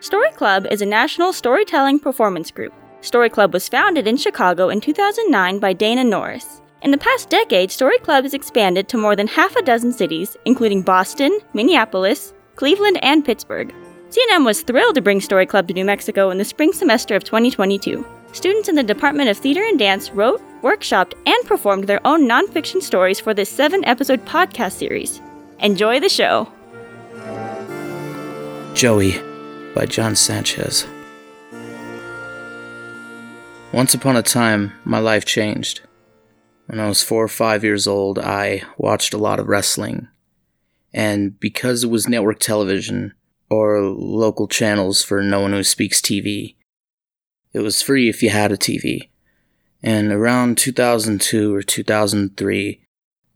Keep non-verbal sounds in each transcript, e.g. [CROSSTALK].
Story Club is a national storytelling performance group. Story Club was founded in Chicago in 2009 by Dana Norris. In the past decade, Story Club has expanded to more than half a dozen cities, including Boston, Minneapolis, Cleveland, and Pittsburgh. CNM was thrilled to bring Story Club to New Mexico in the spring semester of 2022. Students in the Department of Theater and Dance wrote, workshopped, and performed their own nonfiction stories for this seven episode podcast series. Enjoy the show! Joey by John Sanchez. Once upon a time, my life changed. When I was four or five years old, I watched a lot of wrestling. And because it was network television, or local channels for no one who speaks TV, it was free if you had a TV. And around 2002 or 2003,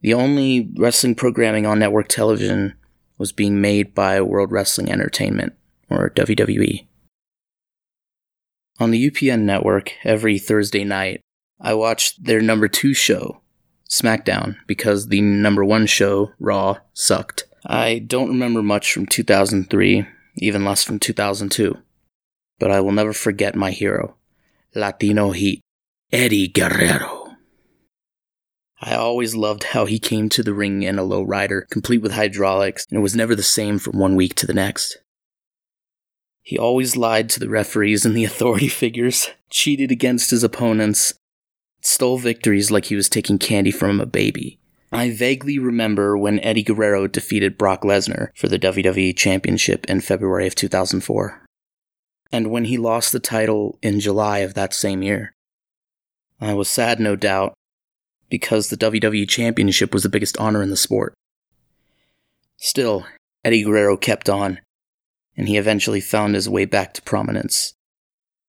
the only wrestling programming on network television was being made by World Wrestling Entertainment or WWE. On the UPN network, every Thursday night, I watched their number two show, SmackDown, because the number one show, Raw, sucked. I don't remember much from 2003, even less from 2002. But I will never forget my hero, Latino Heat, Eddie Guerrero. I always loved how he came to the ring in a low rider, complete with hydraulics, and it was never the same from one week to the next. He always lied to the referees and the [LAUGHS] authority figures, cheated against his opponents, stole victories like he was taking candy from a baby. I vaguely remember when Eddie Guerrero defeated Brock Lesnar for the WWE Championship in February of 2004, and when he lost the title in July of that same year. I was sad, no doubt, because the WWE Championship was the biggest honor in the sport. Still, Eddie Guerrero kept on, and he eventually found his way back to prominence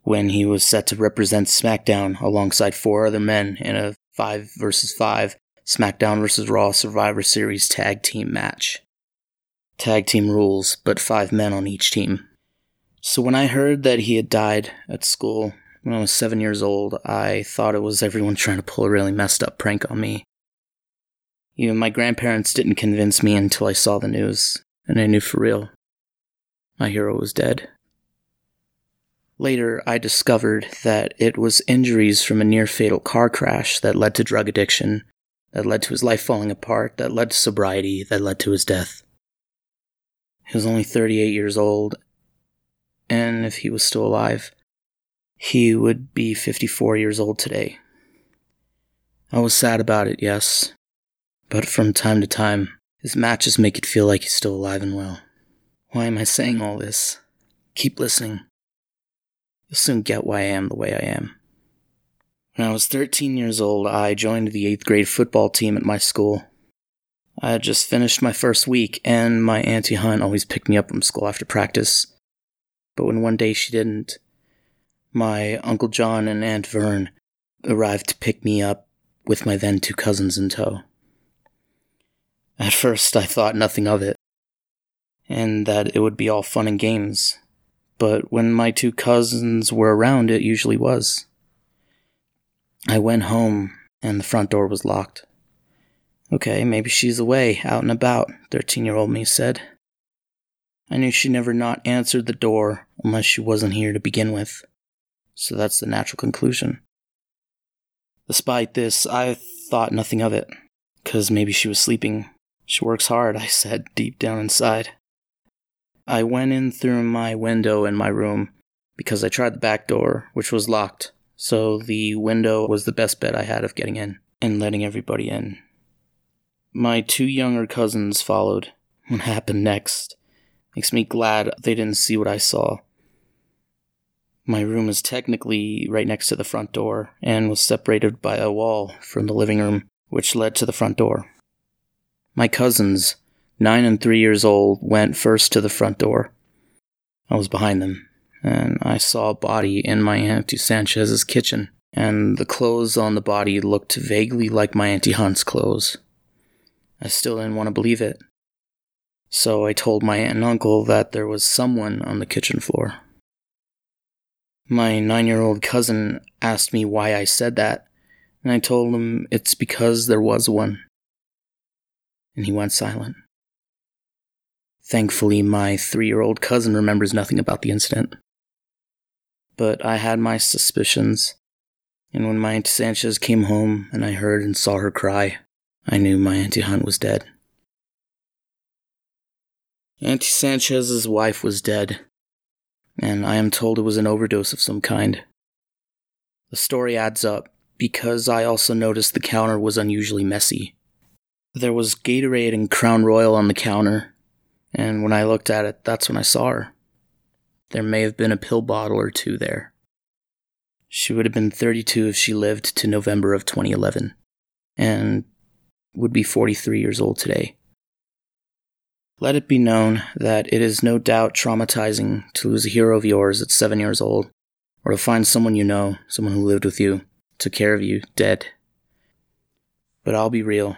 when he was set to represent SmackDown alongside four other men in a 5 versus 5 SmackDown vs. Raw Survivor Series tag team match. Tag team rules, but five men on each team. So when I heard that he had died at school when I was seven years old, I thought it was everyone trying to pull a really messed up prank on me. Even my grandparents didn't convince me until I saw the news, and I knew for real. My hero was dead. Later, I discovered that it was injuries from a near fatal car crash that led to drug addiction, that led to his life falling apart, that led to sobriety, that led to his death. He was only 38 years old, and if he was still alive, he would be 54 years old today. I was sad about it, yes, but from time to time, his matches make it feel like he's still alive and well. Why am I saying all this? Keep listening. You'll soon get why I am the way I am. When I was 13 years old, I joined the 8th grade football team at my school. I had just finished my first week, and my Auntie Hunt always picked me up from school after practice. But when one day she didn't, my Uncle John and Aunt Vern arrived to pick me up with my then two cousins in tow. At first, I thought nothing of it and that it would be all fun and games. But when my two cousins were around, it usually was. I went home, and the front door was locked. Okay, maybe she's away, out and about, 13 year old me said. I knew she never not answered the door unless she wasn't here to begin with. So that's the natural conclusion. Despite this, I thought nothing of it, because maybe she was sleeping. She works hard, I said deep down inside. I went in through my window in my room because I tried the back door, which was locked, so the window was the best bet I had of getting in and letting everybody in. My two younger cousins followed. [LAUGHS] What happened next makes me glad they didn't see what I saw. My room is technically right next to the front door and was separated by a wall from the living room, which led to the front door. My cousins, nine and three years old, went first to the front door. I was behind them, and I saw a body in my Auntie Sanchez's kitchen, and the clothes on the body looked vaguely like my Auntie Hunt's clothes. I still didn't want to believe it. So I told my aunt and uncle that there was someone on the kitchen floor. My nine year old cousin asked me why I said that, and I told him it's because there was one. And he went silent. Thankfully, my three year old cousin remembers nothing about the incident. But I had my suspicions, and when my Auntie Sanchez came home and I heard and saw her cry, I knew my Auntie Hunt was dead. Auntie Sanchez's wife was dead, and I am told it was an overdose of some kind. The story adds up because I also noticed the counter was unusually messy. There was Gatorade and Crown Royal on the counter, and when I looked at it, that's when I saw her. There may have been a pill bottle or two there. She would have been 32 if she lived to November of 2011, and would be 43 years old today. Let it be known that it is no doubt traumatizing to lose a hero of yours at seven years old, or to find someone you know, someone who lived with you, took care of you, dead. But I'll be real.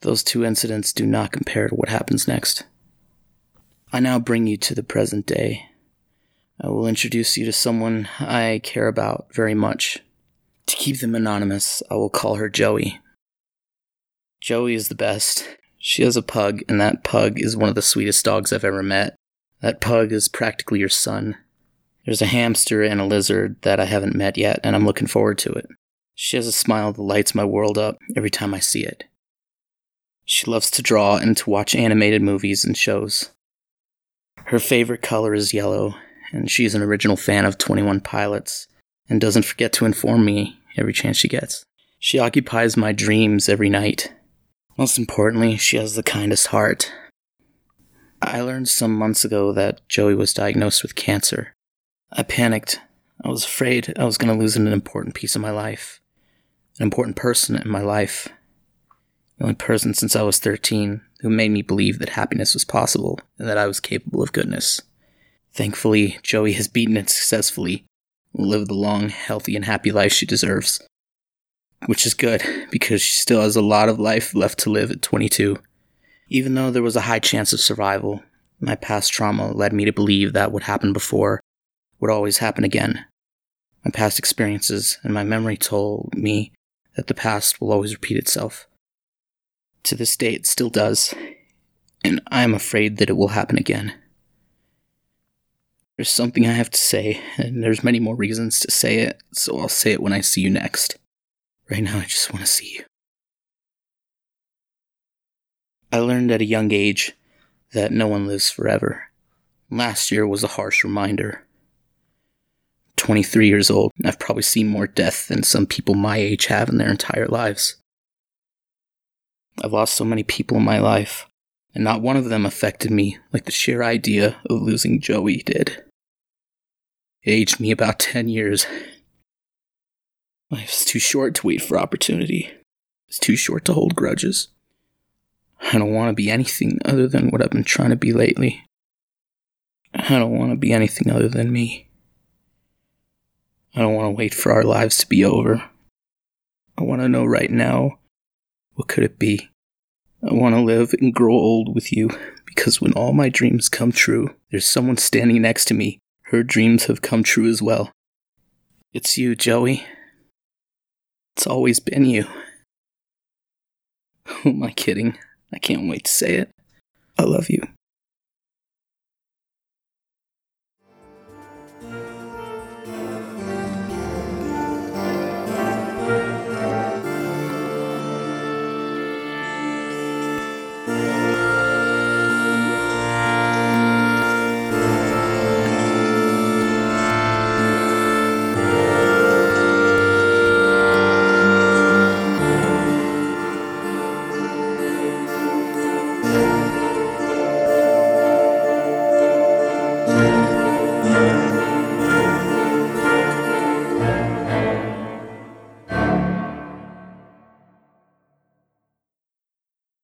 Those two incidents do not compare to what happens next. I now bring you to the present day. I will introduce you to someone I care about very much. To keep them anonymous, I will call her Joey. Joey is the best. She has a pug, and that pug is one of the sweetest dogs I've ever met. That pug is practically your son. There's a hamster and a lizard that I haven't met yet, and I'm looking forward to it. She has a smile that lights my world up every time I see it. She loves to draw and to watch animated movies and shows. Her favorite color is yellow, and she's an original fan of 21 Pilots and doesn't forget to inform me every chance she gets. She occupies my dreams every night. Most importantly, she has the kindest heart. I learned some months ago that Joey was diagnosed with cancer. I panicked. I was afraid I was going to lose an important piece of my life, an important person in my life the only person since I was 13 who made me believe that happiness was possible and that I was capable of goodness. Thankfully, Joey has beaten it successfully and lived the long, healthy, and happy life she deserves. Which is good, because she still has a lot of life left to live at 22. Even though there was a high chance of survival, my past trauma led me to believe that what happened before would always happen again. My past experiences and my memory told me that the past will always repeat itself. To this day, it still does, and I am afraid that it will happen again. There's something I have to say, and there's many more reasons to say it, so I'll say it when I see you next. Right now, I just want to see you. I learned at a young age that no one lives forever. Last year was a harsh reminder. 23 years old, I've probably seen more death than some people my age have in their entire lives. I've lost so many people in my life, and not one of them affected me like the sheer idea of losing Joey did. It aged me about 10 years. Life's too short to wait for opportunity. It's too short to hold grudges. I don't want to be anything other than what I've been trying to be lately. I don't want to be anything other than me. I don't want to wait for our lives to be over. I want to know right now what could it be? I want to live and grow old with you because when all my dreams come true, there's someone standing next to me. Her dreams have come true as well. It's you, Joey. It's always been you. [LAUGHS] Who am I kidding? I can't wait to say it. I love you.